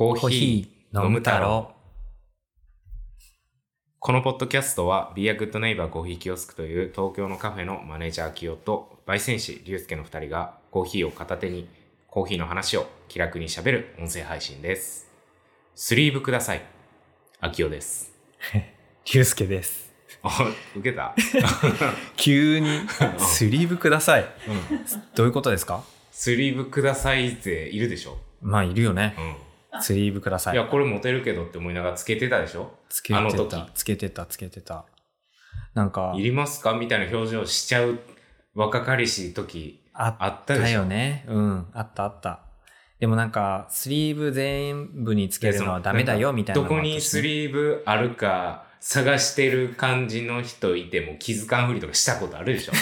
コーヒヒーー飲む太郎郎。このポッドキャストは Be a Good Neighbor コーヒーキオスクという東京のカフェのマネージャー清と焙煎師龍介の2人がコーヒーを片手にコーヒーの話を気楽に喋る音声配信です。スリーブください。秋代です。ゆうすけです。あ、受けた？急にスリーブください。どういうことですか？スリーブくださいっているでしょ？まあ、いるよね。うスリーブくださん。い。いや、これモテるけどって思いながらつけてたでしょ？つけあの時てた、つけてた、つけてた。なんかい、りますか？みたいな表情しちゃう若かりし時ああったでしょ？だよね。うん、あったあった。でもなんか、スリーブ全部につけるのはダメだよ、みたいなのどこ。にスリーブあるか探してる感じの人いても気づかんふりとかしたことあるでしょ？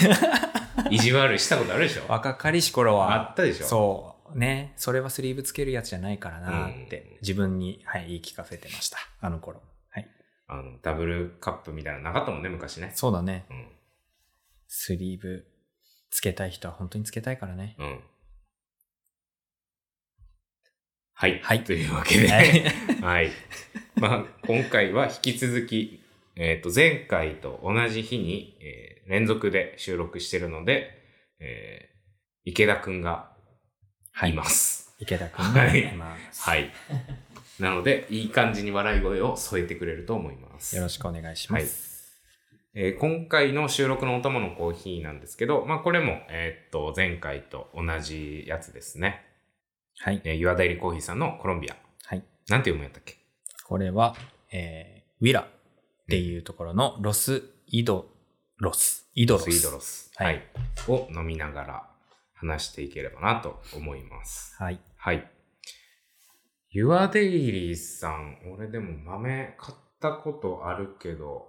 意地悪いしたことあるでしょ？若かりし頃は。あったでしょ？そう。ね。それはスリーブつけるやつじゃないからなっうんて、自分に、はい、言い聞かせてました。あの頃。はい。あのダブルカップみたいなのなかったもんね昔ねそうだね。うんスリーブつけたい人は本当につけたいからね。うんはい、はいというわけで、はい はい。まあ、今回は引き続き、えっ、と、前回と同じ日に、えー連続で収録してるので、えー池田くんがいます。池田くんがはいいます。はい。なので、いい感じに笑い声を添えてくれると思います。よろしくお願いします。えー今回の収録のお供のコーヒーなんですけど、まあこれも、えーっと、前回と同じやつですね。はい。えー、ユアダイリコーヒーさんのコロンビア。はい。なんて読むんやったっけ？これは、えー、ウィラっていうところのロスイドロス。イドロス。スイードロス。ははいい。を飲みながら話していければなと思います。はい。はい。 Your Daily さん、俺でも豆買ったことあるけど、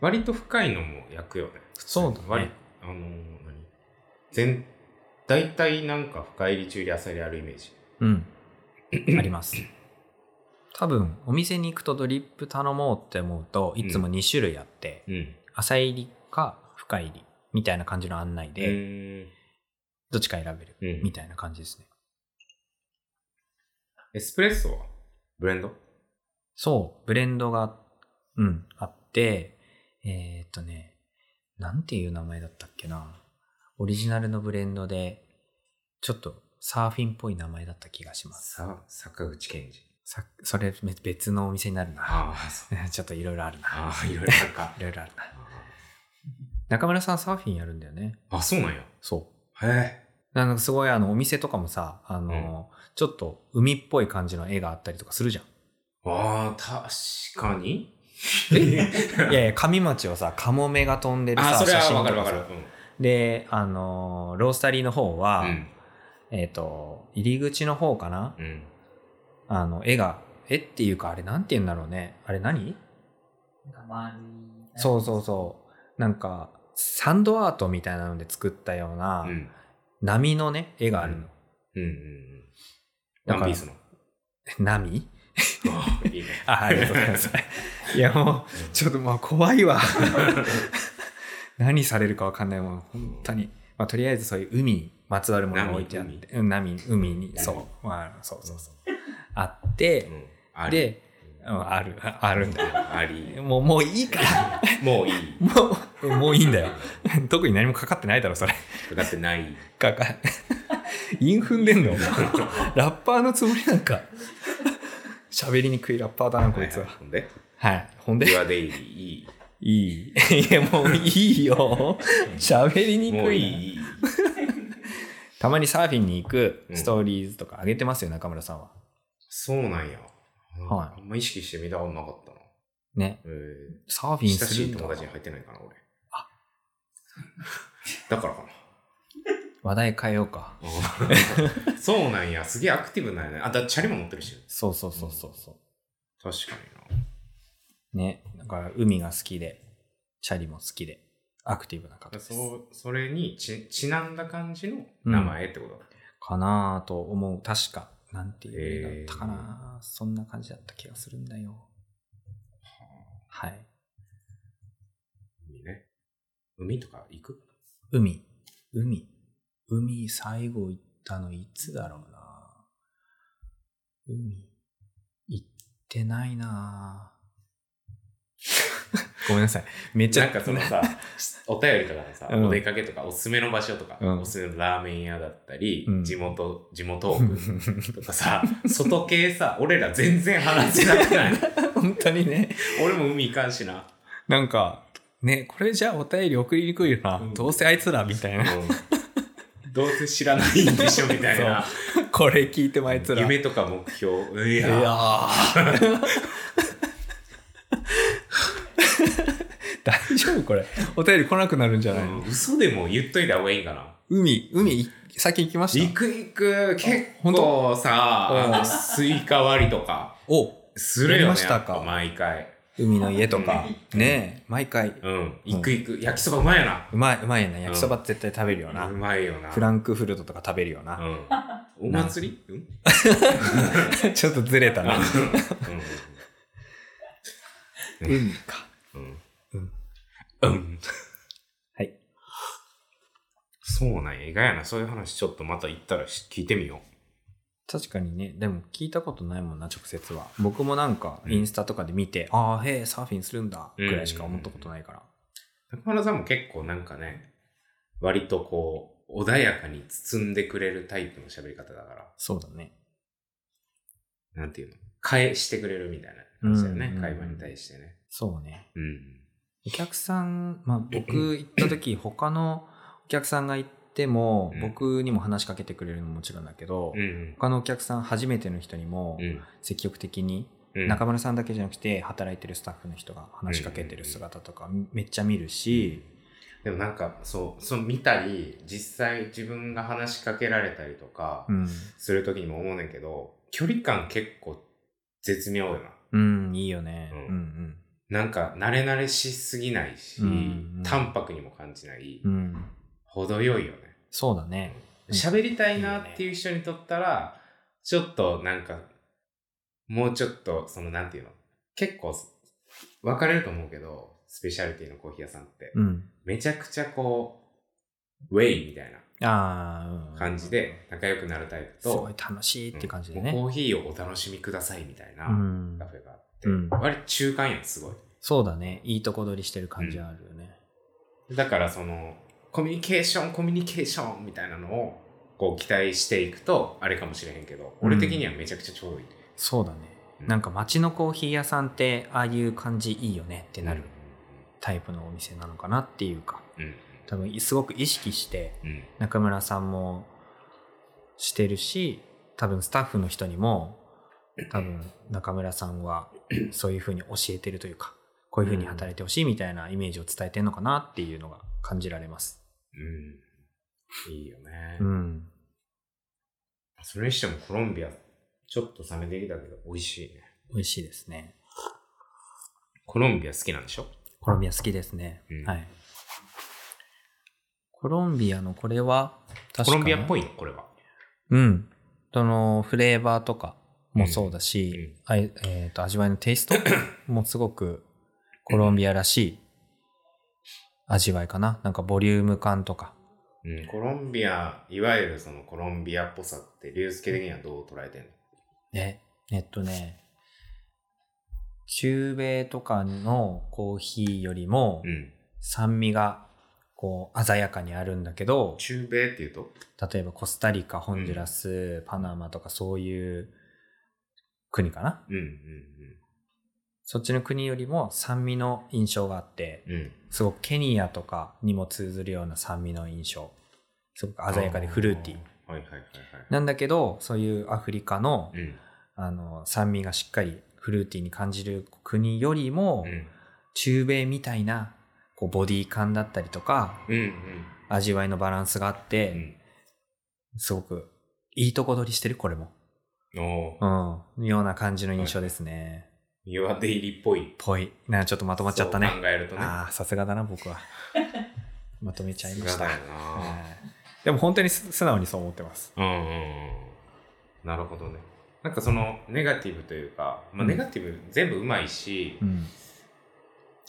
割と深いのも焼くよね。そうだね割あのー、何？全、大体なんか深入り中入り浅入りあるイメージ。うん。あります。多分、お店に行くとドリップ頼もうって思うと、いつも2種類あって、うん。浅入りか深入りみたいな感じの案内うで、どっちか選べるうんみたいな感じですね。エスプレッソは？ブレンド？そう、ブレンドが、うん、あって、えーっとね、なんていう名前だったっけな。オリジナルのブレンドで、ちょっとサーフィンっぽい名前だった気がします。さ、坂口健二。さそれ別別のお店になるな。ちょっといろいろあるな。いろいろあるかい。ろいろあるな。中村さんサーフィンやるんだよね。あ、そうなんや。そう。へえ。なんかすごいあのお店とかもさ、あの、ちょっと海っぽい感じの絵があったりとかするじゃん。ああ、確かに いやいや、上町はさ、カモメが飛んでるさ、あ、それは写真とかさわかるわかる。で、あのーロースタリーの方は、うん。えっ、と、入り口の方かな、うん。あの、絵が、絵っていうか、あれなんて言うんだろうね。あれ何？そうそうそう。なんか、サンドアートみたいなので作ったような、うん。波のね、絵があるの。うん。うん。だからワンピースの。波？あいいね。あ、ありがとうございます。いや、もう、ちょっとまあ怖いわ。何されるかわかんないもん、本当に。まあ、とりあえずそういう海にまつわるものが置いてあって、うん波、海に、そう、まあ、そうそうそう。あって、うん。で、うんある、ああるんだよ。あり。もう、もういいから。もういい。もう、もういいんだよ。特に何もかかってないだろ、それ。だってない。かか、イン踏んでんの？ラッパーのつもりなんか。喋りにくいラッパーだな、こいつは。ほんで、はい。ほんで、ユアデイリー、い？いい。いや、もういいよ。喋りにい。くい。たまにサーフィンに行くうんストーリーズとか上げてますよ、中村さんは。そうなんや。はいあんま意識して見たことなかったな。ね。えーサーフィン親するんだしい友達に入ってないかな、俺。だからかな。話題変えようか。そうなんや。すげえアクティブなんやね。あ、だチャリも乗ってるし。そうそうそうそうそ確かう。ね。だから海が好きで、チャリも好きで、アクティブな方にな。です。そう、それにち、ちなんだ感じの名前ってこと？だ。かなぁと思う。確か。なんていう映画だったかな、そんな感じだった気がするんだよ。はい。海とか行く海。海。海最後行ったのいつだろうな。海、行ってないな ごめんなさい。めっちゃ。なんかそのさ、お便りとかでさ、うんお出かけとかおすすめの場所とか、うんおすすめのラーメン屋だったり、うん地元、地元区とかさ、外系さ、俺ら全然話せなくない？本当にね。俺も海行かんしな。なんか、ね、これじゃあお便り送りにくいよな。うんどうせあいつらみたいな。うんどうせ知らないんでしょみたいな。これ聞いてもあいつら。夢とか目標。いいややー 大丈夫これ。お便り来なくなるんじゃない、うん嘘でも言っといた方がいいんかな。海、海、先行きました？行く行く、結本構さ、スイカ割りとか、おするよね。ましたか？毎回。海の家とか。ねえ、毎回。うん。行く行く。焼きそばうまいよな。うまい、うまいよな。焼きそば絶対食べるよな。うまいよな。フランクフルトとか食べるよな。うん。お祭り？うん ちょっとずれたな。うん海か。うん。うん。うん。はい。そうなんや。意外やな。そういう話ちょっとまた行ったらし聞いてみよ確かにね、でも聞いたことないもんな、直接は。僕もなんか、インスタとかで見て、ああ、へえ、サーフィンするんだ、ぐらいしか思ったことないから。う。中村さん。も結構なん。かね、割とこう、穏やかに包ん。でくれるタイプの喋り方だから、そうだね。なん。ていうの返してくれるみたいな感じだよね。うん。うん。うん。会話に対してね。そうね。うん。お客さん、まあ僕行った時、他のお客さん。が行ってもうん、僕にも話しかけてくれるのももちろんだけど、うん。他のお客さん、初めての人にもうん。積極的に、うん。中村さんだけじゃなくて、働いてるスタッフの人が話しかけてる姿とか、めっちゃ見るし、でもなんか、そう、そう見たり、実際自分が話しかけられたりとかう、ん。するときにも思うねんけど、距離感結構絶妙よな。うん、いいよね。ううんんうん。なんか、慣れ慣れしすぎないし、うん淡白にも感じない、うん。程よいよね。そうだね。うん喋りたいなっていう人にとったら、ちょっとなんか、もうちょっと、そのなんていうの？結構、分かれると思うけど、スペシャリティのコーヒー屋さんって、うん。めちゃくちゃこう、ウェイみたいな。感じで仲良くなるタイプとすごい、楽しいって感じでね。コーヒーをお楽しみくださいみたいなうんカフェがあって、うん割と中間やん、すごい。そうだね。いいとこ取りしてる感じはあるよね。だからその、コミュニケーション、コミュニケーションみたいなのを、こう期待していくと、あれかもしれへんけど、うん俺的にはめちゃくちゃちょうどいい。そうだね。なんか街のコーヒー屋さんって、ああいう感じいいよねってなるタイプのお店なのかなっていうか、うん。多分すごく意識して、うん。中村さんもしてるし、多分スタッフの人にも、多分中村さんは そういうふうに教えてるというか、こういうふうに働いてほしいみたいなイメージを伝えてるのかなっていうのが感じられます。うん。いいよね。うん。それにしてもコロンビア、ちょっと冷めてきたけど、美味しいね。美味しいですね。コロンビア好きなんでしょ？コロンビア好きですね。うんはい。コロンビアのこれは、確かコロンビアっぽい。いの？これは。うん。その、フレーバーとかもそうだし、あいえっ、と、味わいのテイストもすごくコロンビアらしい味わいかな。なんかボリューム感とか。うん。コロンビア、いわゆるそのコロンビアっぽさって、竜介的にはどう捉えてんの？ね。えっとね、中米とかのコーヒーよりもうん。酸味がこう鮮やかにあるんだけど、中米っていうと？例えばコスタリカ、ホンジュラス、パナマとかそういう国かな。うんうんそっちの国よりも酸味の印象があって、うん。うん。すごくケニアとかにも通ずるような酸味の印象。すごく鮮やかでフルーティー。あー。はいはいはいはい。なんだけど、そういうアフリカの,、うん。あの酸味がしっかりフルーティーに感じる国よりも、うん。中米みたいなこうボディ感だったりとか、うんうん。味わいのバランスがあって、うん。すごくいいとこ取りしてる、これも。うん。ような感じの印象ですね。ユアデイリーっぽい。ぽい。なちょっとまとまっちゃったね。そう考えるとね。ああ、さすがだな、僕は。まとめちゃいました。でも本当にす素直にそう思ってます。うんうんうん。なるほどね。なんかそのネガティブというか、まあ、うんネガティブ全部うまいし、うん。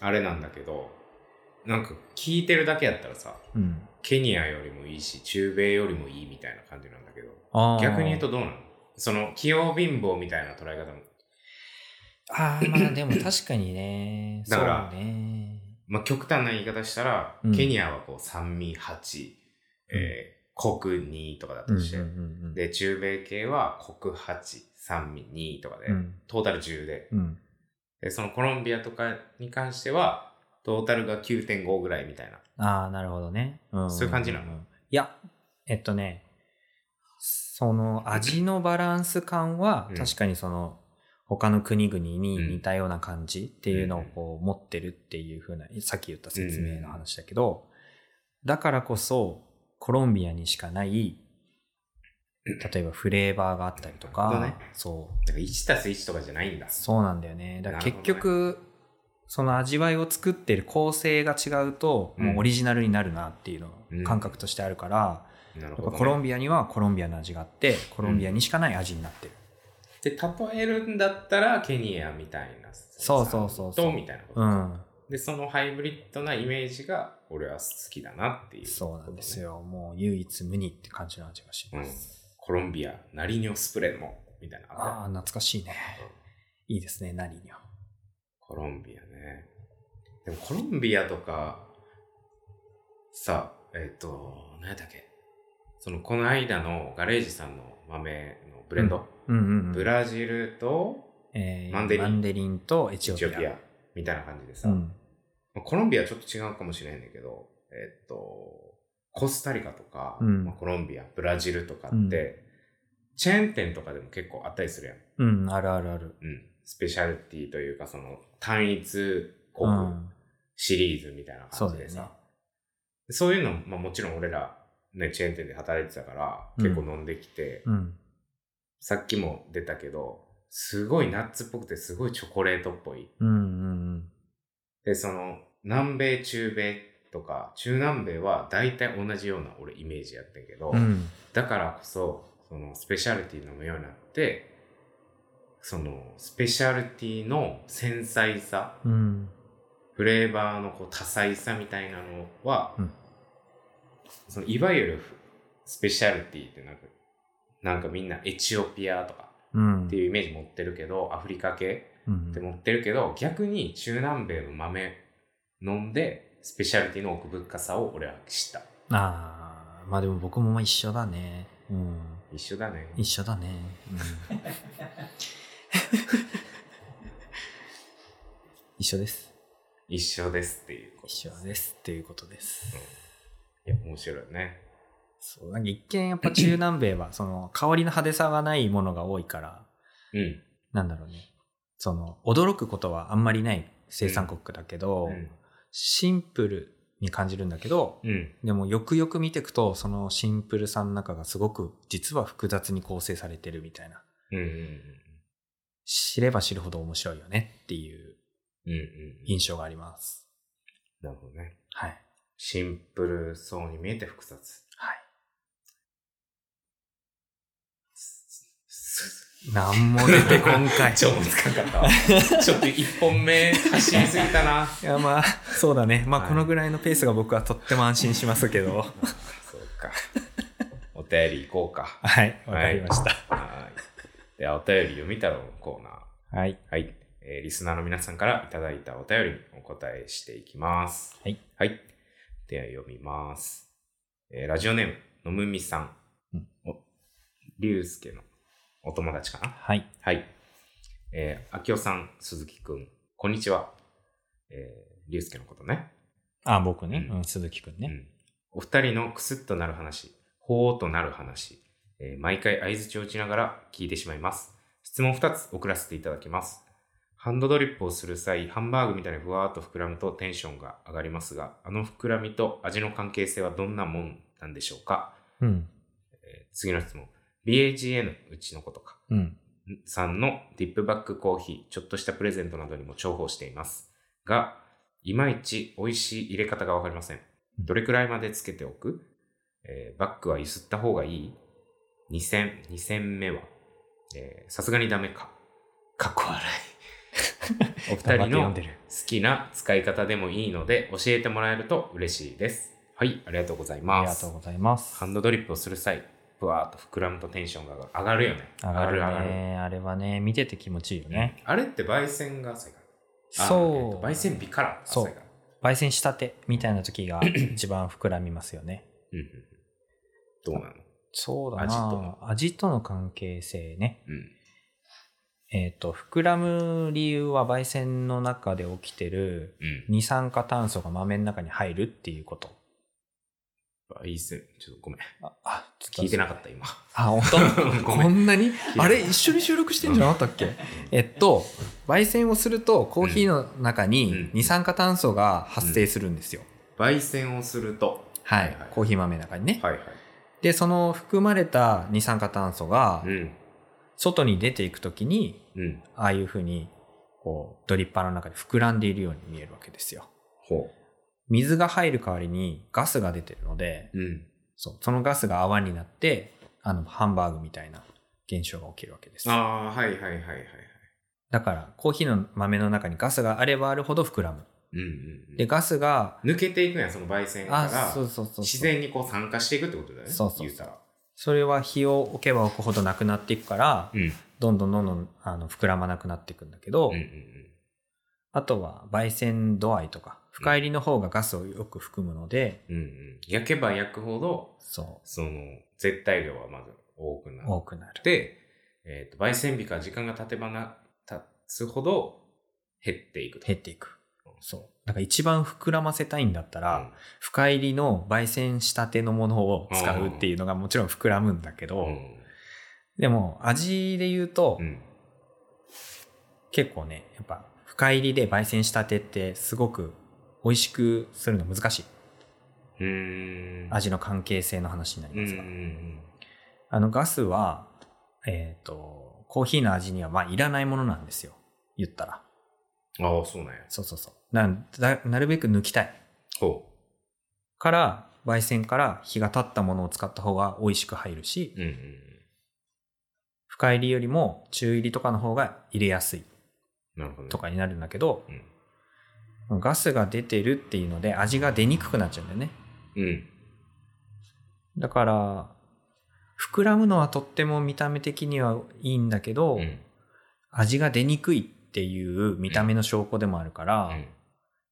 あれなんだけど、なんか聞いてるだけやったらさ、うん。ケニアよりもいいし、中米よりもいいみたいな感じなんだけど、逆に言うとどうなの？その、器用貧乏みたいな捉え方も、ああ、まあでも確かにね。だからそうね。まあ、極端な言い方したら、うんケニアはこう酸味8、えー、コク2とかだとして、うんうんうんで、中米系はコク8、酸味2とかで、うんトータル10で、うん。で、そのコロンビアとかに関しては、トータルが9.5ぐらいみたいな。ああ、なるほどね。んそういう感じなのいや、えっとね、その味のバランス感はうん確かにその他の国々に似たような感じっていうのをこう持ってるっていう風な、さっき言った説明の話だけど、だからこそコロンビアにしかない、例えばフレーバーがあったりとか、そう、だから1たす1とかじゃないんだ。そうなんだよね。だから結局、その味わいを作ってる構成が違うと、もうオリジナルになるなっていううん。の感覚としてあるから、コロンビアにはコロンビアの味があって、コロンビアにしかない味になってる。で、例えるんだったら、ケニアみたいな。そうそうそうそうと、みたいなことか。うん。で、そのハイブリッドなイメージが、俺は好きだなっていう、そうなんです。よ。もう唯一無二って感じの味がしうんます。。コロンビア、ナリニョスプレモ、みたいなのあああ、懐かしいね。いいですね、何には。コロンビアね。でもコロンビアとか、さ、えっ、と、何やったっけ？その、この間のガレージさんの豆のブレンド、うんうんうん。ブラジルとえーマンデリンマンデリンとエチオピア。みたいな感じでさ、うん。まあコロンビアはちょっと違うかもしれへんねんけど、えっ、と、コスタリカとか、うんまあ、コロンビア、ブラジルとかって、うんチェーン店とかでも結構あったりするやん。うん、あるあるある。うん。スペシャルティというか、その、単一う国ん。シリーズみたいな感じでさ。そうねそういうの、まあもちろん俺ら、ね、チェーン店で働いてたから、結構飲んできて、うん。さっきも出たけど、すごいナッツっぽくて、すごいチョコレートっぽい。うんうんうん。で、その、南米、中米とか、中南米は大体同じような俺イメージやってんけど、うん。だからこそ、そのスペシャルティ飲むようになって、そのスペシャルティの繊細さ、うん。フレーバーのこう多彩さみたいなのは、うんそのいわゆるスペシャルティってなんか、なんかみんなエチオピアとかうん。っていうイメージ持ってるけど、アフリカ系うんって持ってるけど、逆に中南米の豆飲んで、スペシャルティの奥深さを俺は知った。ああ、まあでも僕もまあ一緒だね。うん。一緒だね。一緒だね。うん、一緒です。一緒ですっていうこと。一緒ですっていうことです。いや、面白いね。そう、なんか一見やっぱ中南米はその香りの派手さがないものが多いから、うん。なんだろうね。その驚くことはあんまりない生産国だけど、うん。シンプルに感じるんだけど、うん。でもよくよく見ていくと、そのシンプルさの中がすごく実は複雑に構成されてるみたいな。うん。うん。知れば知るほど面白いよねっていう。印象があります。なるほどね。はい。シンプルそうに見えて複雑。はい。すなんも出てこんかい。ちょ、難かったわ。ちょっと一本目走りすぎたな。いや、まあ、そうだね。まあ、はいこのぐらいのペースが僕はとっても安心しますけど。そうか。お便り行こうか。はい、わかりました。はい。では、お便り読み太郎のコーナー。はい。はい。えーリスナーの皆さんからいただいたお便りにお答えしていきます。はい。はい。では読みます。えーラジオネーム、のむみさん。うんお、りゅうすけのお友達かな？はい。はい。えー、あきおさん、鈴木くん、こんにちは。えー、りゅうすけのことね。あ、僕ね。うんうん、鈴木くんね。うん。お二人のクスッとなる話、ほーっとなる話、えー毎回相槌を打ちながら聞いてしまいます。質問二つ送らせていただきます。ハンドドリップをする際、ハンバーグみたいにふわーっと膨らむとテンションが上がりますが、あの膨らみと味の関係性はどんなもんなんでしょうか、うん。えー次の質問。BAGN、うちのことか。うん。さんのディップバックコーヒー、ちょっとしたプレゼントなどにも重宝しています。が、いまいち美味しい入れ方がわかりません。どれくらいまでつけておく、えーバックは揺すった方がいい ?2 戦、2戦目は、えーさすがにダメか。かっこ笑い。お二人の好きな使い方でもいいので教えてもらえると嬉しいです。はい、ありがとうございありますがとう。ございます。ハンドドリップをする際、ふわーっと膨らむとテンションが上がるよね。上がる上がる。ね。あれはね、見てて気持ちいいよね。あれって焙煎が浅いかそうえっと焙煎日から浅いから。焙煎したてみたいな時が 一番膨らみますよね。うんうんうんどうなの？そうだな味との関係性ね。うん。えっ、と、膨らむ理由は焙煎の中で起きてるうん。二酸化炭素が豆の中に入るっていうこと。焙煎、ちょっとごめん。あ、あ聞いてなかった、今。あ、本当？こんなに？たあれ一緒に収録してんじゃなかったっけ？えっと、焙煎をするとコーヒーの中うんに二酸化炭素が発生するんですよ。焙煎をすると。はい、コーヒー豆の中にね。はいはい。で、その含まれた二酸化炭素がうん。外に出ていくときに、うん。ああいうふうに、こう、ドリッパーの中で膨らんでいるように見えるわけですよ。ほ水が入る代わりにガスが出てるので、う。うん。そう、そのガスが泡になって、あの、ハンバーグみたいな現象が起きるわけです。ああ、はいはいはいはいはい。だから、コーヒーの豆の中にガスがあればあるほど膨らむ。うんうんうん。で、ガスが、抜けていくんや、その焙煎かあ、ら。そうそうそうそう。自然にこう酸化していくってことだよね。そうそうそう。それは火を置けば置くほどなくなっていくから、うん。どんどんどんどんあの膨らまなくなっていくんだけど、うんうんうん。あとは焙煎度合いとか、深入りの方がガスをよく含むので、うんうん。焼けば焼くほど、そその、絶対量はまず多くなう、多くなる。って、えっ、と、焙煎日から時間が経てばな、経つほど減っていくと。減っていく。そう。だから一番膨らませたいんだったら、うん深入りの焙煎したてのものを使うっていうのがもちろん膨らむんだけど、うん。でも味で言うと、うん。結構ね、やっぱ深入りで焙煎したてってすごく美味しくするの難しい。うーん。味の関係性の話になりますが。んあのガスは、えっ、と、コーヒーの味にはまあいらないものなんですよ。言ったら。うん。ああ、そうなんや。そうそうそう。なだなるべく抜きたい。ほから、焙煎から日が経ったものを使った方が美味しく入るし、う。うんうん深入りよりも中入りとかの方が入れやすいうん。なるほど、ね。とかになるんだけど、うん。ガスが出てるっていうので味が出にくくなっちゃうんだよね。うん。だから、膨らむのはとっても見た目的にはいいんだけど、うん。味が出にくいっていう見た目の証拠でもあるから、うん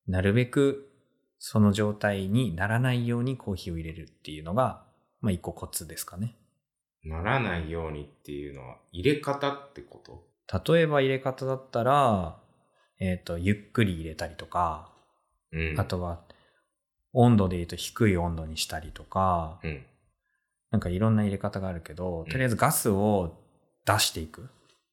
なるべくその状態にならないようにコーヒーを入れるっていうのが、まあ一個コツですかね。ならないようにっていうのは、入れ方ってこと？例えば入れ方だったら、えっ、と、ゆっくり入れたりとか、うん。あとは、温度で言うと低い温度にしたりとか、うん。なんかいろんな入れ方があるけど、とりあえずガスを出していく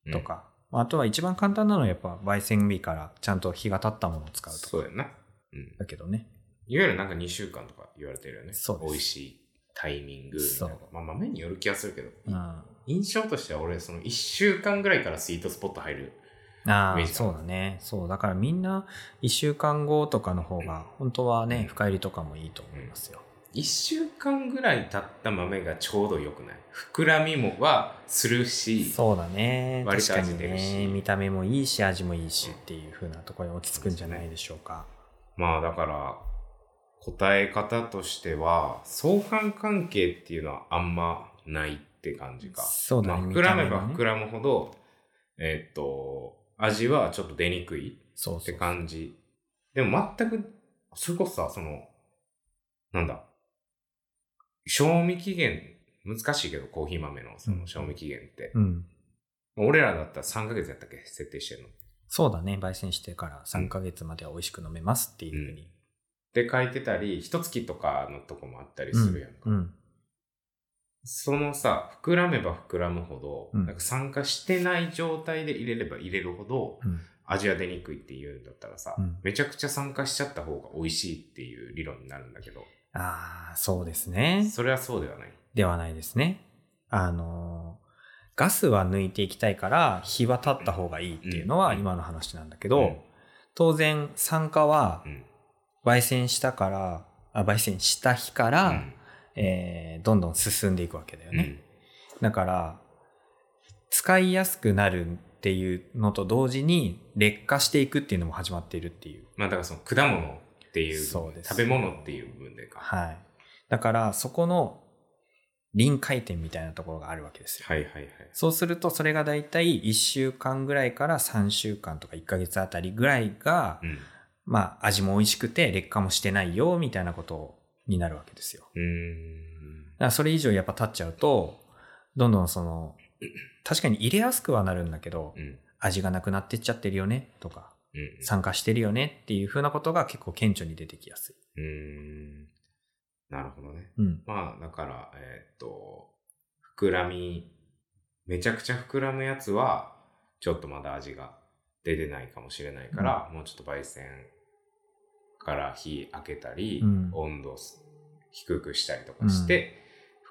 うんと。か、あとは一番簡単なのはやっぱ焙煎日からちゃんと日が経ったものを使うとかそうやな。うん。だけどね。いわゆるなんか2週間とか言われてるよね。そう美味しいタイミングみた。まあ豆による気がするけど、うん。印象としては俺、その1週間ぐらいからスイートスポット入る。ああ、そうだね。そう。だからみんな一週間後とかの方が、本当はね、深入りとかもいいと思いますよ。1週間ぐらい経った豆がちょうど良くない？膨らみもはするし、そうだね。割と味出るしね。見た目もいいし、味もいいしっていう風なところに落ち着くんじゃないでしょうか。まあだから、答え方としては、相関関係っていうのはあんまないって感じか。そうだねまあ、膨らめば膨らむほど、えーっと、味はちょっと出にくいってそうそう。感じ。でも全く、それこそさ、その、なんだ、賞味期限、難しいけど、コーヒー豆のその賞味期限って。うん。俺らだったら3ヶ月やったっけ？設定してるの。そうだね。焙煎してから3ヶ月までは美味しく飲めますっていう風に。で書いてたり、一月とかのとこもあったりするやんか。うん。そのさ、膨らめば膨らむほど、うんなんか酸化してない状態で入れれば入れるほど、うん。味は出にくいっていうんだったらさ、うんめちゃくちゃ酸化しちゃった方が美味しいっていう理論になるんだけど、ああ、そうですね。それはそうではない。ではないですね。あのー、ガスは抜いていきたいから、日は経った方がいいっていうのはうん今の話なんだけど、うん当然酸化はうん。焙煎したから、あ焙煎した日から、うんえーどんどん進んでいくわけだようんね。だから、使いやすくなるっていうのと同時に劣化していくっていうのも始まっているっていう。まあだからその果物っていう、そうです食べ物っていう部分でか。はい。だからそこの臨界点みたいなところがあるわけですよ。はいはいはい。そうするとそれがだいたい1週間ぐらいから3週間とか1ヶ月あたりぐらいが、うん。まあ味も美味しくて劣化もしてないよみたいなことになるわけですよ。うーん。だからそれ以上やっぱ経っちゃうと、どんどんその、確かに入れやすくはなるんだけど、うん。味がなくなってっちゃってるよねとか、うん。酸化してるよねっていう風なことが結構顕著に出てきやすい。うーん。なるほどね。うん。まあだから、えーっと、膨らみ、めちゃくちゃ膨らむやつは、ちょっとまだ味が出てないかもしれないから、もうちょっと焙煎から火開けたり、うん温度を低くしたりとかして、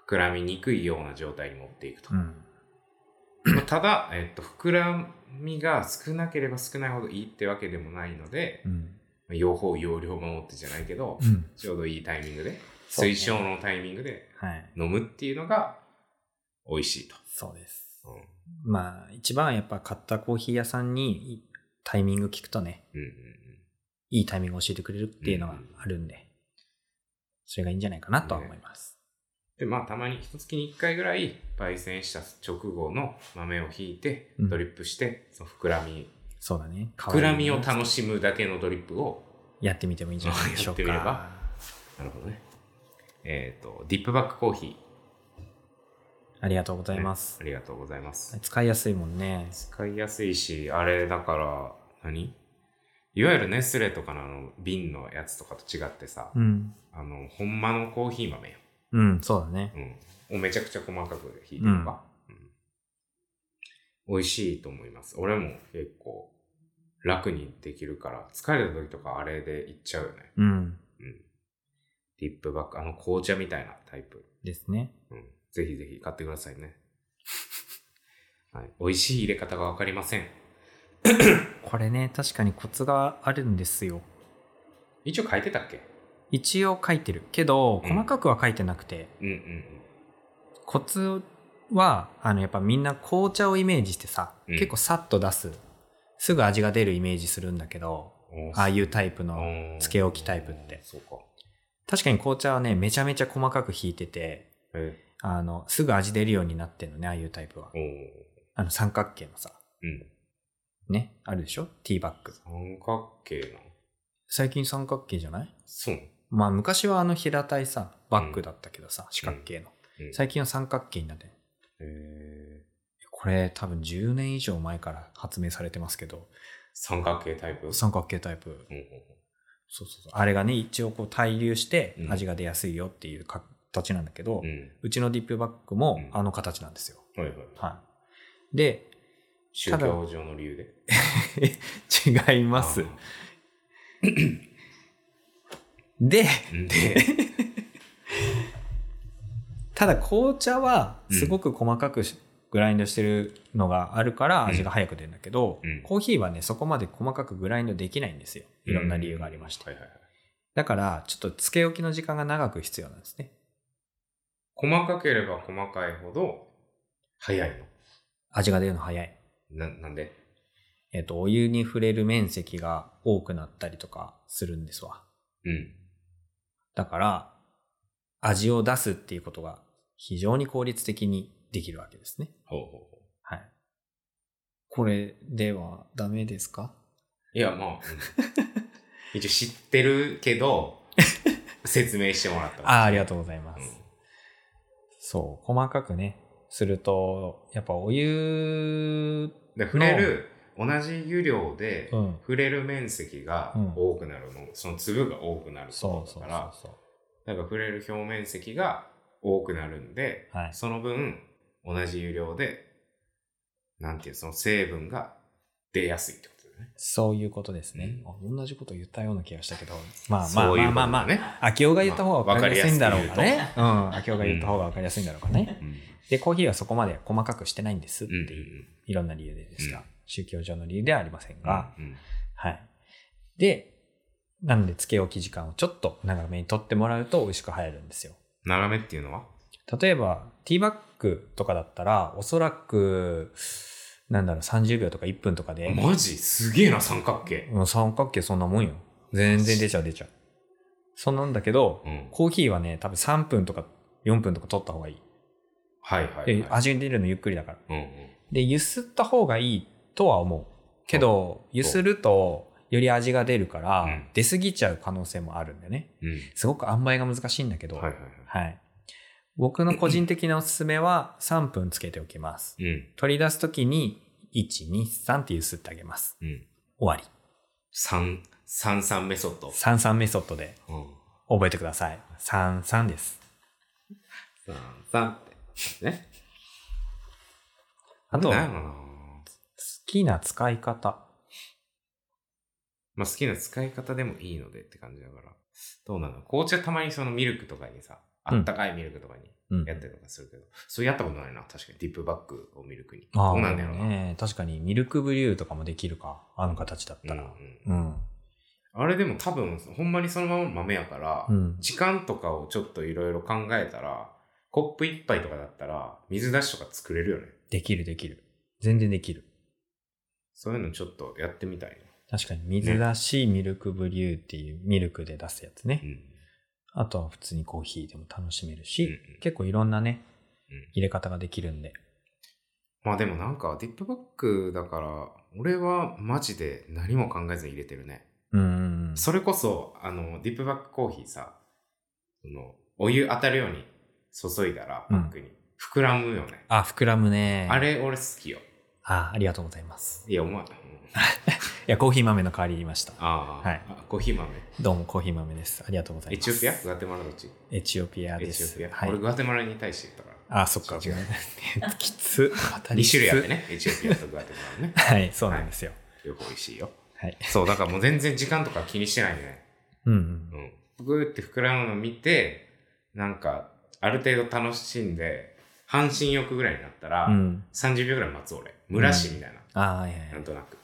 膨らみにくいような状態に持っていくと。ただ、えっと、膨らみが少なければ少ないほどいいってわけでもないので、用法用量を守ってじゃないけど、うん。ちょうどいいタイミングで、推奨のタイミングではい。飲むっていうのが美味しいと。そうです。うんまあ、一番やっぱ買ったコーヒー屋さんにタイミング聞くとね、うんうんいいタイミングを教えてくれるっていうのがあるんで、それがいいんじゃないかなとは思います。で、まあ、たまに一月に一回ぐらい、焙煎した直後の豆をひいて、うんドリップして、その膨らみ、そうだね。膨らみを楽しむだけのドリップを、やってみてもいいんじゃないでしょうか。やってみればなるほどね。えっ、と、ディップバックコーヒありがとうござー。いますあ。りがとうございます。使いやすいもんね。使いやすいし、あれだから、何？いわゆるネスレとかのあの瓶のやつとかと違ってさ、うん。あの、ほんまのコーヒー豆よ。うん、そうだね。うん。をめちゃくちゃ細かくひいてるか、うん美味しいと思います。俺も結構楽にできるから、疲れた時とかあれでいっちゃうよね。うん。うん。ディップバック、あの紅茶みたいなタイプ。ですね。うん。ぜひぜひ買ってくださいね。はい。美味しい入れ方がわかりません。これね、確かにコツがあるんですよ。一応書いてたっけ？一応書いてるけど、うん細かくは書いてなくて、うんうんコツは、あの、やっぱみんな紅茶をイメージしてさ、うん結構さっと出す。すぐ味が出るイメージするんだけど、うん。ああいうタイプののつけ置きタイプってそうか。確かに紅茶はね、めちゃめちゃ細かくひいてて、えあの、すぐ味出るようになってるのね、ああいうタイプはお。ーあの、三角形のさ、うん。ね、あるでしょ？ティーバッグ。三角形なの最近三角形じゃない？そう。まあ、昔はあの平たいさ、バッグだったけどさ、四角形の。うん、最近は三角形になってる。えー、これ多分10年以上前から発明されてますけど、三角形タイプ？三角形タイプ。うんうんそうそうそう。あれがね、一応こう対流してうん味が出やすいよっていう形なんだけど、うん。うん。うちのディップバッグもうんあの形なんですよ。はいはい。はい。で、宗教上の理由で？違いますあ。で、ーで、ただ紅茶はうんすごく細かくしグラインドしてるのがあるから味が早く出るんだけど、うんコーヒーはね、そこまで細かくグラインドできないんですよ。いろんな理由がありまして。だから、ちょっとつけ置きの時間が長く必要なんですね。細かければ細かいほど、早いの。味が出るの早い。な、なんで？えっ、と、お湯に触れる面積が多くなったりとかするんですわ。うん。だから、味を出すっていうことが非常に効率的にできるわけですね。ほうほうほはい。これではダメですか？う。いや、まあ、うん 一応知ってるけど、説明してもらったああ、ありがとうございます。うんそう、細かくね、すると、やっぱお湯、で触れる、同じ湯量で、うん。触れる面積がうん多くなるの、その粒が多くなるそうだから、そう。だから触れる表面積が多くなるんで、はいその分、同じ湯量で、なんていう、その成分が出やすいってことだよね。そういうことですね、あ同じこと言ったような気がしたけど、まあまあまあまあまあ、だね。秋夫が言った方が分かりやすいんだろうかね。わうん。秋夫が言った方が分かりやすいんだろうかね。うんで、コーヒーはそこまで細かくしてないんですってうんいう、いろんな理由でですが、うん宗教上の理由ではありませんが、うんはい。で、なので、つけ置き時間をちょっと長めに取ってもらうと美味しく入るんですよ。長めっていうのは？例えば、ティーバッグとかだったら、おそらく、なんだろう、30秒とか1分とかで、マジ？すげえな、三角形。うん三角形そんなもんよ。全然出ちゃう出ちゃう。そんなんだけど、うん。コーヒーはね、多分3分とか4分とか取った方がいい。はいはい、で、はい。味出るのゆっくりだから。うんうん。で、ゆすった方がいいとは思う。けど、ゆすると、より味が出るから、うん出過ぎちゃう可能性もあるんだよね。うん。すごく塩梅が難しいんだけど、はいはいはい。はい。僕の個人的なおすすめは3分つけておきます。うん。取り出すときに、1、2、3ってゆすってあげます。うん。終わり。三、三三メソッド。33メソッドでうん。覚えてください。33です。三三って。ね。あと、好きな使い方。まあ好きな使い方でもいいのでって感じだから。どうなの？紅茶たまにそのミルクとかにさ、あったかいミルクとかにうん。やったりとかするけど、それやったことないな、確かに。ディップバッグをミルクに。ああ、どうなんだろうな。ね。確かにミルクブリューとかもできるか。あの形だったら。うんうんうん。あれでも多分、ほんまにそのまま豆やから、うん。時間とかをちょっといろいろ考えたら、コップ一杯とかだったら、水出しとか作れるよね。できるできる。全然できる。そういうのちょっとやってみたい確かに水出しミルクブリューっていうミルクで出すやつね。な。うん。あとは普通にコーヒーでも楽しめるし、うんうん結構いろんなね、うん入れ方ができるんで。まあでもなんか、ディップバッグだから、俺はマジで何も考えずに入れてるね。うん。それこそ、あの、ディップバッグコーヒーさ、その、お湯当たるように注いだら、パックに、膨らむよね。あ、膨らむね。あれ、俺好きよ。あ、ありがとうございます。いや、お前、うん いや、コーヒー豆の代わりに言いました。ああ、はいあコーヒー豆。どうもコーヒー豆です。ありがとうございます。エチオピア？グアテマラどっちエチオピアエです。チオピア、はい俺。グアテマラに対して言ったから。あ、そっか。違う きつ。当たり2きつ種類あって。ね。エチオピアとグアテマラね。はい、そうなんですよ。両方美味しいよ。はい。そう、だからもう全然時間とか気にしてないね。うんうん。うん。グーって膨らむの見て、なんか、ある程度楽しんで、半身浴ぐらいになったら、うん。30秒ぐらい待つ俺。蒸らしみたいな。あはいはいはい。なんとなく。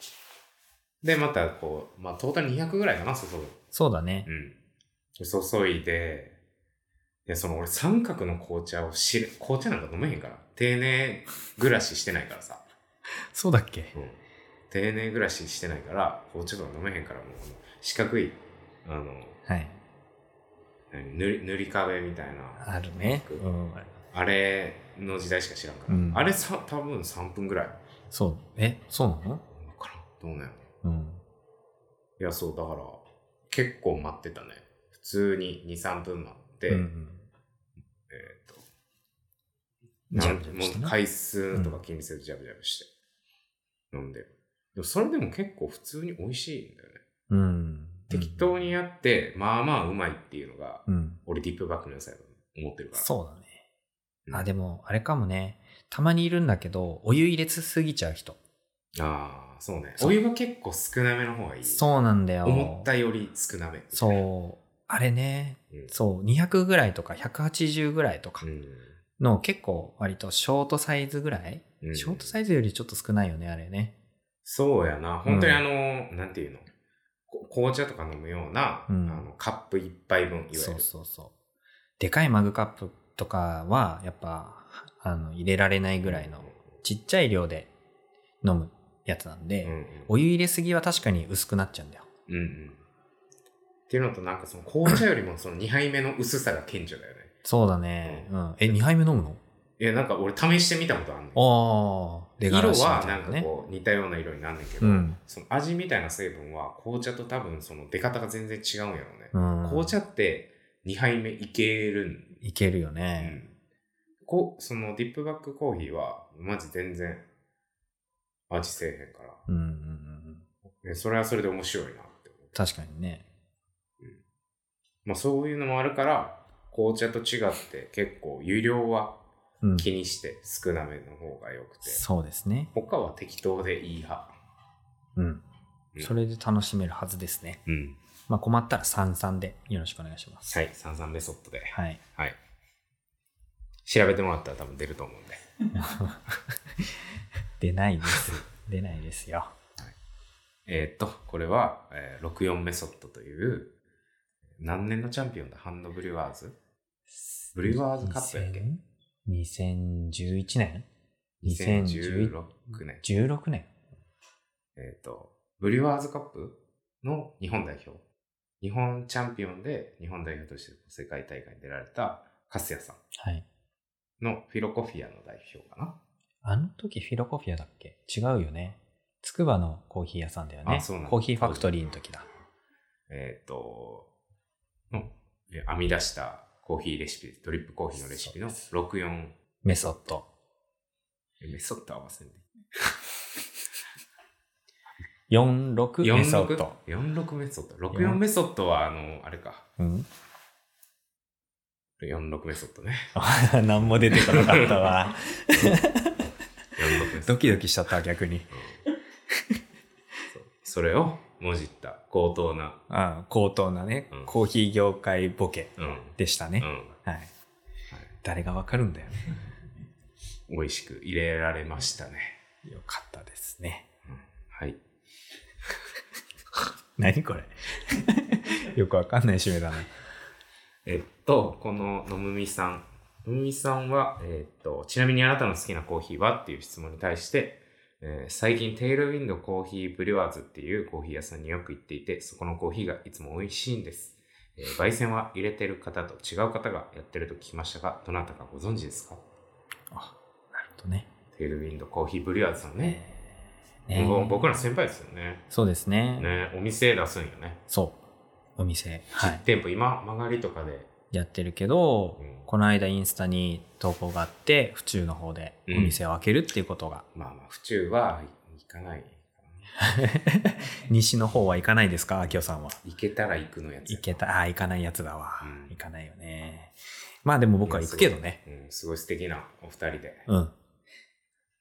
で、またこう、まあ、トータル200ぐらいかな、注ぐ。そうだね。うん。で注いで、で、その俺三角の紅茶を知る、紅茶なんか飲めへんから。丁寧暮らししてないからさ。そうだっけ？うん。丁寧暮らししてないから、紅茶とか飲めへんから、もう、四角い、あの、はい。何塗り塗り壁みたいな。あるね。うん。あれの時代しか知らんから。うんあれさ、多分3分ぐらい。そう。え、そうなの？わからん。どうなんやうん。ろいや、そう、だから、結構待ってたね。普通に2、3分待って、うんうんえっ、と、なんもう回数とか気にせずジャブジャブして、飲んで。でもそれでも結構普通に美味しいんだよね。うん。適当にやって、まあまあうまいっていうのが、うん。俺ディップバックの良さやと思ってるから。そうだね。うんあ、でも、あれかもね。たまにいるんだけど、お湯入れつすぎちゃう人。ああ、そうね。そうお湯は結構少なめの方がいい。そうなんだよ。思ったより少なめ。そう。あれね。うん。そう。200ぐらいとか180ぐらいとかうん。の結構割とショートサイズぐらい、うんショートサイズよりちょっと少ないよね、あれね。そうやな。本当にあの、なんていうの？こ紅茶とか飲むような、うんあのカップ一杯分、いわゆる。そうそうそう。でかいマグカップとかは、やっぱ、あの、入れられないぐらいの、ちっちゃい量で飲むやつなんで、うんうん。お湯入れすぎは確かに薄くなっちゃうんだよ。うんうん。っていうのと、なんかその紅茶よりもその2杯目の薄さが顕著だよね。そうだね。うん。え、2杯目飲むの？いや、なんか俺試してみたことあるの。あ色はなん。かこう似たような色になんねんけど、うん。その味みたいな成分は紅茶と多分その出方が全然違うんやろうね。うん。紅茶って2杯目いけるん。いけるようね。ん。こう、そのディップバックコーヒーはマジ全然味せえへんから。うんうんうんそれはそれで面白いなって思う。確かにね。まあそういうのもあるから、紅茶と違って結構湯量はうん。気にして少なめの方が良くて、そうですね。他は適当でいい派。うん。うんそれで楽しめるはずですね。うん。まあ困ったら33でよろしくお願いします。はい、三三メソッドで。はい。はい。調べてもらったら多分出ると思うんで。出ないです。出ないですよ。えーっと、これは、えー、64メソッドという、何年のチャンピオンだ？ハンドブリュワーズ？ブリュワーズカップやっけ？2000- ?2011 年？2016年。16年。えっ、と、ブリュワーズカップの日本代表。日本チャンピオンで日本代表として世界大会に出られたカスヤさはい。んのフィロコフィアの代表かな。あの時フィロコフィアだっけ？違うよね。つくばのコーヒー屋さんだよね。あそうなんだコーヒーファクトリーの時だ。えっ、と、の、え編み出したコーヒーレシピ、ドリップコーヒーのレシピの64メソッド。えメソッド合わせんで。46メソッド。46メソッド。64メソッドは、あの、あれか。うん？46メソッドね。何も出てこなかったわ。46メソッド。ドキドキしちゃった、逆に。そうそれをもじった高等な、ああ高等なね、うんコーヒー業界ボケうん。でしたね。うん。はい。誰がわかるんだよ。美味しく入れられましたね。よかったですね。はい。何これ よくわかんない締めだな。えっと、こののむみさん。のむみさんは、えっと、ちなみにあなたの好きなコーヒーは？っていう質問に対して、えー最近テールウィンドコーヒーブリュワーズっていうコーヒー屋さんによく行っていて、そこのコーヒーがいつも美味しいんです。えー焙煎は入れてる方と違う方がやってると聞きましたが、どなたかご存知ですか？あ、なるほどね。テールウィンドコーヒーブリュワーズさんね。ね僕ら先輩ですよね。そうですね。ね、お店出すんよね。そう。お店。はい。店舗、今、曲がりとかで、やってるけど、うんこの間インスタに投稿があって、府中の方でお店を開けるっていうことが、まあまあ、府中は行かない。西の方は行かないですか？秋代さんは。行けたら行くのやつ。行けた、ああ、行かないやつだわ。うん行かないよね。まあでも僕は行くけどね。うん、すごい素敵なお二人で。うん。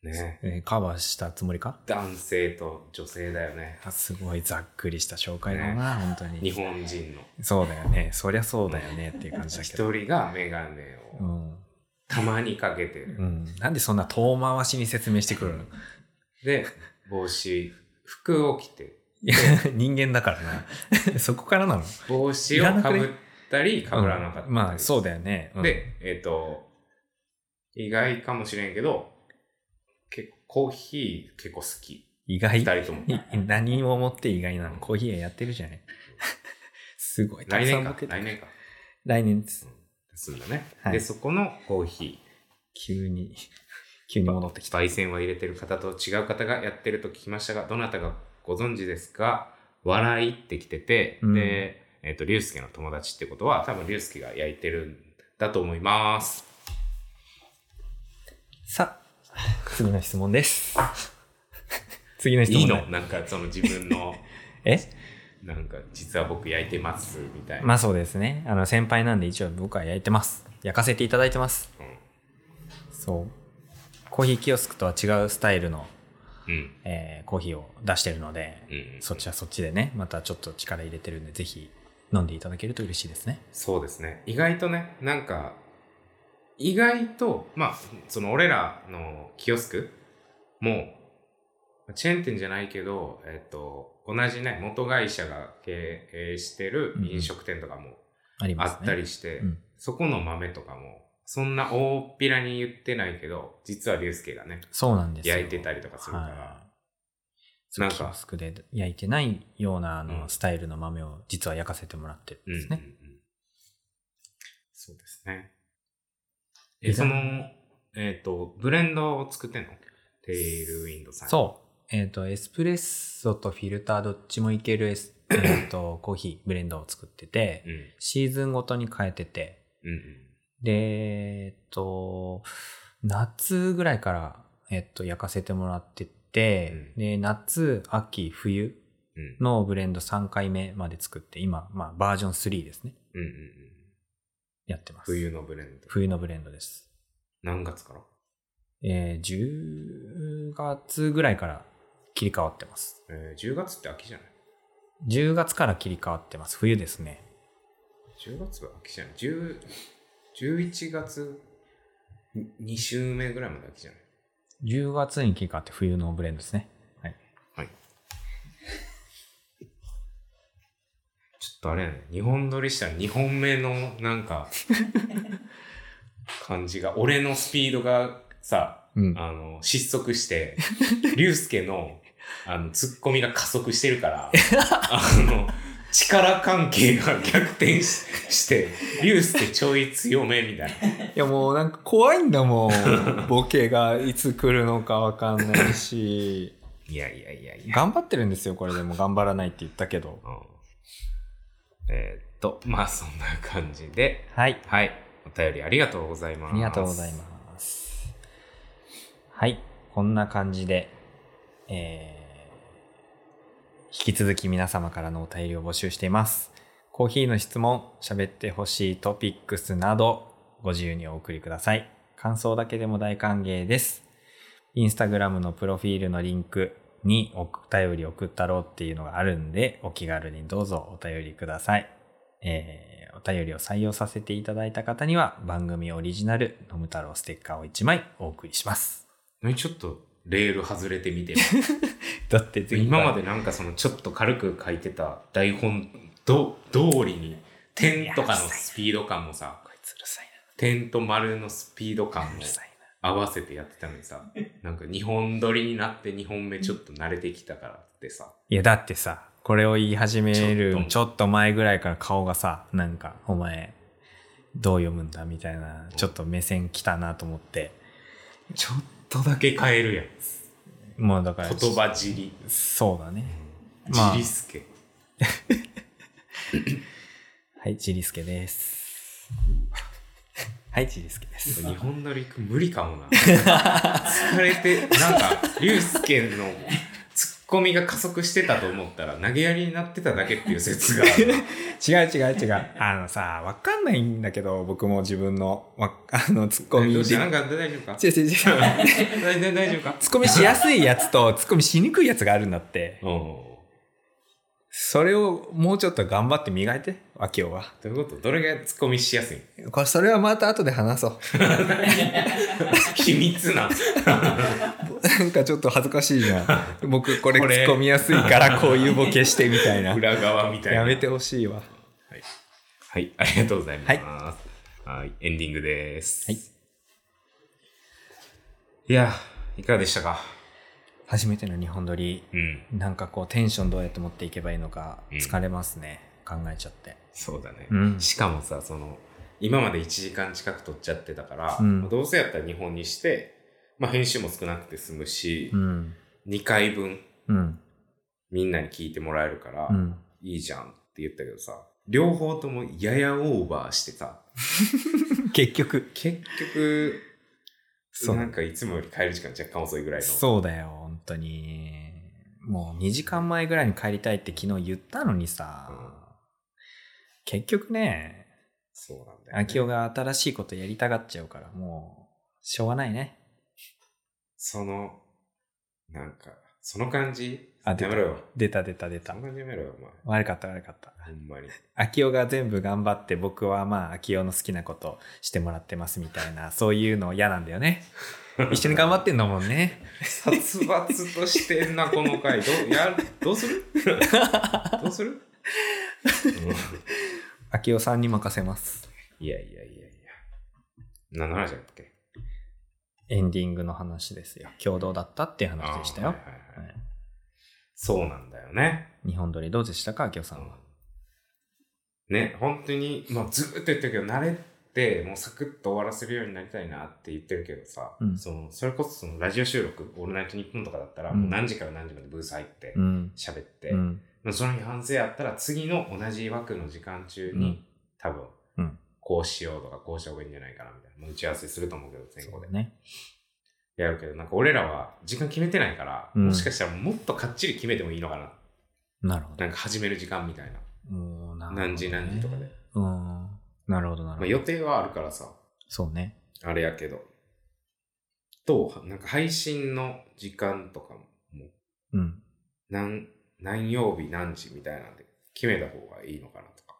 ね。えーカバーしたつもりか？男性と女性だよね。あすごいざっくりした紹介だな、本当に。日本人の。そうだよね。そりゃそうだよねっていう感じだけど。一人がメガネをうん。たまにかけてる。うん。なんでそんな遠回しに説明してくるの？で、帽子、服を着て、人間だからな。そこからなの？帽子をかぶったり、かぶらなかったり。うんまあ、そうだよね。うん、で、えっ、と、意外かもしれんけど、コーヒー結構好き。意外？二人とも。い何をもって意外なの？コーヒー屋やってるじゃない すごい。来年か来年か。来年です。すんだね。はいで、そこのコーヒ急に、急に戻ってきー、た。焙煎は入れてる方と違う方がやってると聞きましたが、どなたがご存知ですか？笑いってきてて、うんで、えっ、と、りゅうすけの友達ってことは、多分りゅうすけが焼いてるんだと思います。さあ、次の質問です。次の質問だいいの？なんかその自分の、え？なんか実は僕焼いてますみたいな。まあそうですね。あの、先輩なんで一応僕は焼いてます。焼かせていただいてます。そう。コーヒーキオスクとは違うスタイルの、うん。えーコーヒーを出してるので、うん。そっちはそっちでね、またちょっと力入れてるんで、ぜひ飲んでいただけると嬉しいですね。そうですね。意外とね、なんか、意外と、まあ、その俺らのキオスクも、チェーン店じゃないけど、えっと、同じね、元会社が経営してる飲食店とかもあったりして、うんそこの豆とかも、そんな大っぴらに言ってないけど、実は竜介がね、そうなんですよ。焼いてたりとかするから、はい。なんんか、スクで焼いてないようなあの、うんスタイルの豆を実は焼かせてもらってるんですね。うんうんうんそうですね。え、その、えっ、と、ブレンドを作ってんの？テイルウィンドさん。そう。えっ、と、エスプレッソとフィルターどっちもいけるエス、えっと、コーヒー、ブレンドを作ってて、うん。シーズンごとに変えてて、うんうん。で、えっと、夏ぐらいから、えっと、焼かせてもらってて、で、夏、秋、冬うん。のブレンド3回目まで作って、今、まあ、バージョン3ですね。うんうんうん。やってます。冬のブレンド。冬のブレンドです。何月から？えー、10月ぐらいから切り替わってます。えー、10月って秋じゃない？10月から切り替わってます。冬ですね。?10 月は秋じゃない ?10、11月2週目ぐらいまで秋じゃない？10月に切り替わって冬のブレンドですね。はい。はい。ちょっとあれやね、2本撮りしたら2本目のなんか、感じが、俺のスピードがさ、うん。あの、失速して、竜介の、あの、ツッコミが加速してるから、あの、力関係が逆転しして、竜介ちょい強めみたいな。いやもうなんか怖いんだもん。ボケがいつ来るのかわかんないし。いやいやいやいや。頑張ってるんですよ、これでも頑張らないって言ったけど。うんえーっと、まあそんな感じで、はい。はい。お便りありがとうございます。ありがとうございます。はい。こんな感じで、えー引き続き皆様からのお便りを募集しています。コーヒーの質問、喋ってほしいトピックスなど、ご自由にお送りください。感想だけでも大歓迎です。インスタグラムのプロフィールのリンクにお便り送ったろうっていうのがあるんで、お気軽にどうぞお便りください。えーお便りを採用させていただいた方には番組オリジナル「のむ太郎ステッカー」を1枚お送りします。何ちょっとレール外れてみてよ だって今までなんかそのちょっと軽く書いてた台本ど通りに点とかのスピード感もさこいつうるさい点と丸のスピード感も合わせてやってたのにさ なんか2本撮りになって2本目ちょっと慣れてきたからってさな。いやだってさ、これを言い始めるちょっと前ぐらいから顔がさ、なんかお前どう読むんだみたいな、ちょっと目線来たなと思って。ちょっとだけ変えるやんもうだから、言葉尻そうだね。まあ尻すけ はい、ちりすけです。はい、ちりすけです。日本撮り行く無理かもな疲れてなんか竜介のツッコミが加速してたと思ったら投げやりになってただけっていう説が違う違う違う。あのさ、わかんないんだけど、僕も自分の、わあの、ツッコミで。どうしたなんか大丈夫か？違う違う違う。大丈夫か？ツッコミしやすいやつと、ツッコミしにくいやつがあるんだって。おそれをもうちょっと頑張って磨いて、秋夫は。どういうこと？どれがツッコミしやすい？これ、それはまた後で話そう。秘密ななんかちょっと恥ずかしいじゃん。僕、これこれ突っ込みやすいから、こういうボケしてみたいな。裏側みたいなやめてほしいわ。はい、はい、ありがとうございます。はい、エンディングです。はい。いや、いかがでしたか？初めての日本撮り、うん、なんかこう、テンションどうやって持っていけばいいのか、うん疲れますね。考えちゃって。そうだね。うんしかもさ、その、今まで1時間近く撮っちゃってたから、うんまあどうせやったら日本にして、まあ編集も少なくて済むし、うん。2回分うん。みんなに聞いてもらえるから、うん。いいじゃんって言ったけどさ、両方ともややオーバーしてさ、結局。結局、そうなんかいつもより帰る時間若干遅いぐらいの。そうだよ、本当に。もう2時間前ぐらいに帰りたいって昨日言ったのにさ、うん結局ね、そうなんだよ、ね。秋夫が新しいことやりたがっちゃうから、もう、しょうがないね。その、なんか、その感じ？あ出た。出た出た出たその。感じやめろよ、お前。悪かった悪かった。ほんまに。秋夫が全部頑張って、僕はまあ、秋夫の好きなことしてもらってますみたいな、そういうの嫌なんだよね。一緒に頑張ってんだもんね。殺伐としてんな、この回。どう、や、どうする？どうする、秋夫さんに任せます。いやいやいやいや。何の話だっけ？エンディングの話ですよ。共同だったっていう話でしたよ。あーはいはいはいはいそうなんだよね。日本撮りどうでしたか、秋夫さんは？ね、本当に、まあ、ずーっと言ってるけど、慣れて、もうサクッと終わらせるようになりたいなって言ってるけどさ、うんそのそれこそそのラジオ収録、オールナイトニッポンとかだったら、うんもう何時から何時までブース入ってうん。喋って、うん。まあその日反省あったら、次の同じ枠の時間中に、うん多分、うんこうしようとか、こうした方がいいんじゃないかなみたいな、まあ打ち合わせすると思うけど、前後で。ね。やるけど、なんか俺らは時間決めてないから、うんもしかしたらもっとかっちり決めてもいいのかな。なるほど。なんか始める時間みたいな。何時何時とかで。うん。なるほど、なるほど。まあ予定はあるからさ、そうね。あれやけど。と、なんか配信の時間とかも、うん。何、何曜日何時みたいなんで決めた方がいいのかなとか。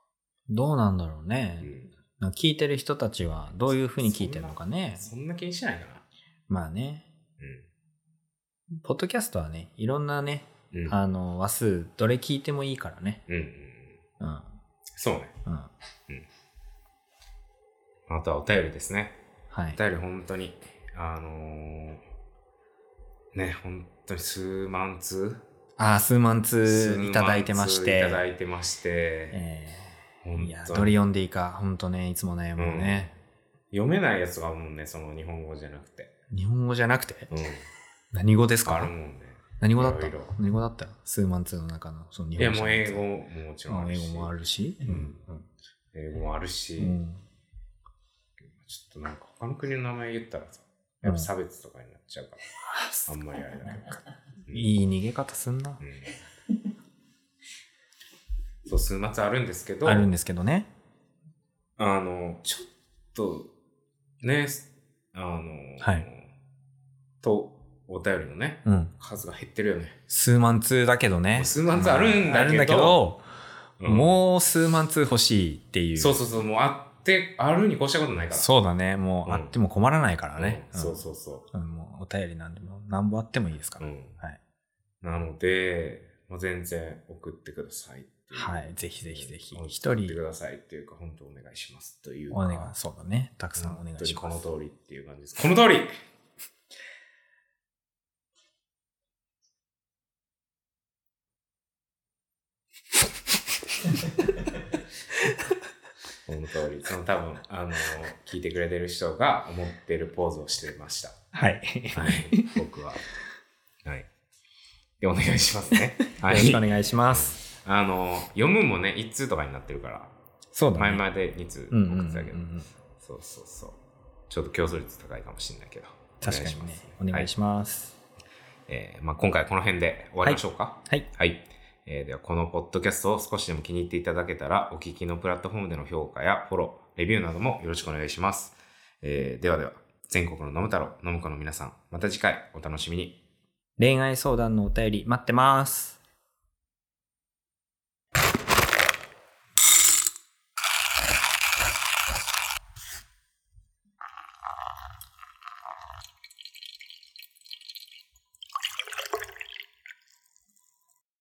どうなんだろううね。ん。なんか聞いてる人たちはどういうふうに聞いてるのかね。そんな気にしないかな。まあね。うポッドキャストはね、いろんなね、ん。うん。あの、話数、どれ聞いてもいいからね。うんうんうん。うん。そうね。うん。あとはお便りですね。はいお。便り本当に、あのーね、本当に数万通ああ、数万通いただいてまし数万通て。いただいてまして、え本当にーいや、どれ読んでいいか、ほんとね、いつも悩むよね。読めないやつがあるもんね、その日本語じゃなくて。日本語じゃなくて？うん。何語ですか？あるもんね。何語だった？何語だった？数万通の中の、その日いや、本もう英語語ももちろんあるし。あ英語もあるし。うん英語もあるし、うんちょっとなんか他の国の名前言ったらさ、やっぱ差別とかになっちゃうから、あんまりあれだけど。う んいい逃げ方すんな。うんそう、数末あるんですけど、あるんですけどね。あの、ちょっと、ね、あの、はいと、お便りのね、うん。数が減ってるよね。数万通だけどね。数万通あるんだけどけど、うんもう数万通欲しいっていう。そうそうそう、もうあって、あるに越したことないから。そうだね。もううんあっても困らないからね。うんそうそうそうん。もうお便りなんで、もう何本あってもいいですかう。うら。ん。はい。なので、もう全然送ってください。はい。ぜひぜひぜひ。うん一人送ってくださいっていうか、本当お願いしますというか。お願い、そうだね。たくさんお願いします。この通りっていう感じです。この通りこの通り。その多分、あの、聞いてくれてる人が思ってるポーズをしてました。はい。はい。僕は。はい。で、お願いしますね。は よろしくお願いします。あの、読むもね、1通とかになってるから、そうだね。前まで2通送ってたけど、うん。そうそうそう。ちょっと競争率高いかもしれないけど。確かにね。お願いしまます。す。えーまあ、今回この辺で終わりましょうか。はい。はい。えーでは、このポッドキャストを少しでも気に入っていただけたら、お聞きのプラットフォームでの評価やフォロー、レビューなどもよろしくお願いします。えーではでは、全国の飲む太郎、飲む子の皆さん、また次回お楽しみに。恋愛相談のお便り待ってます。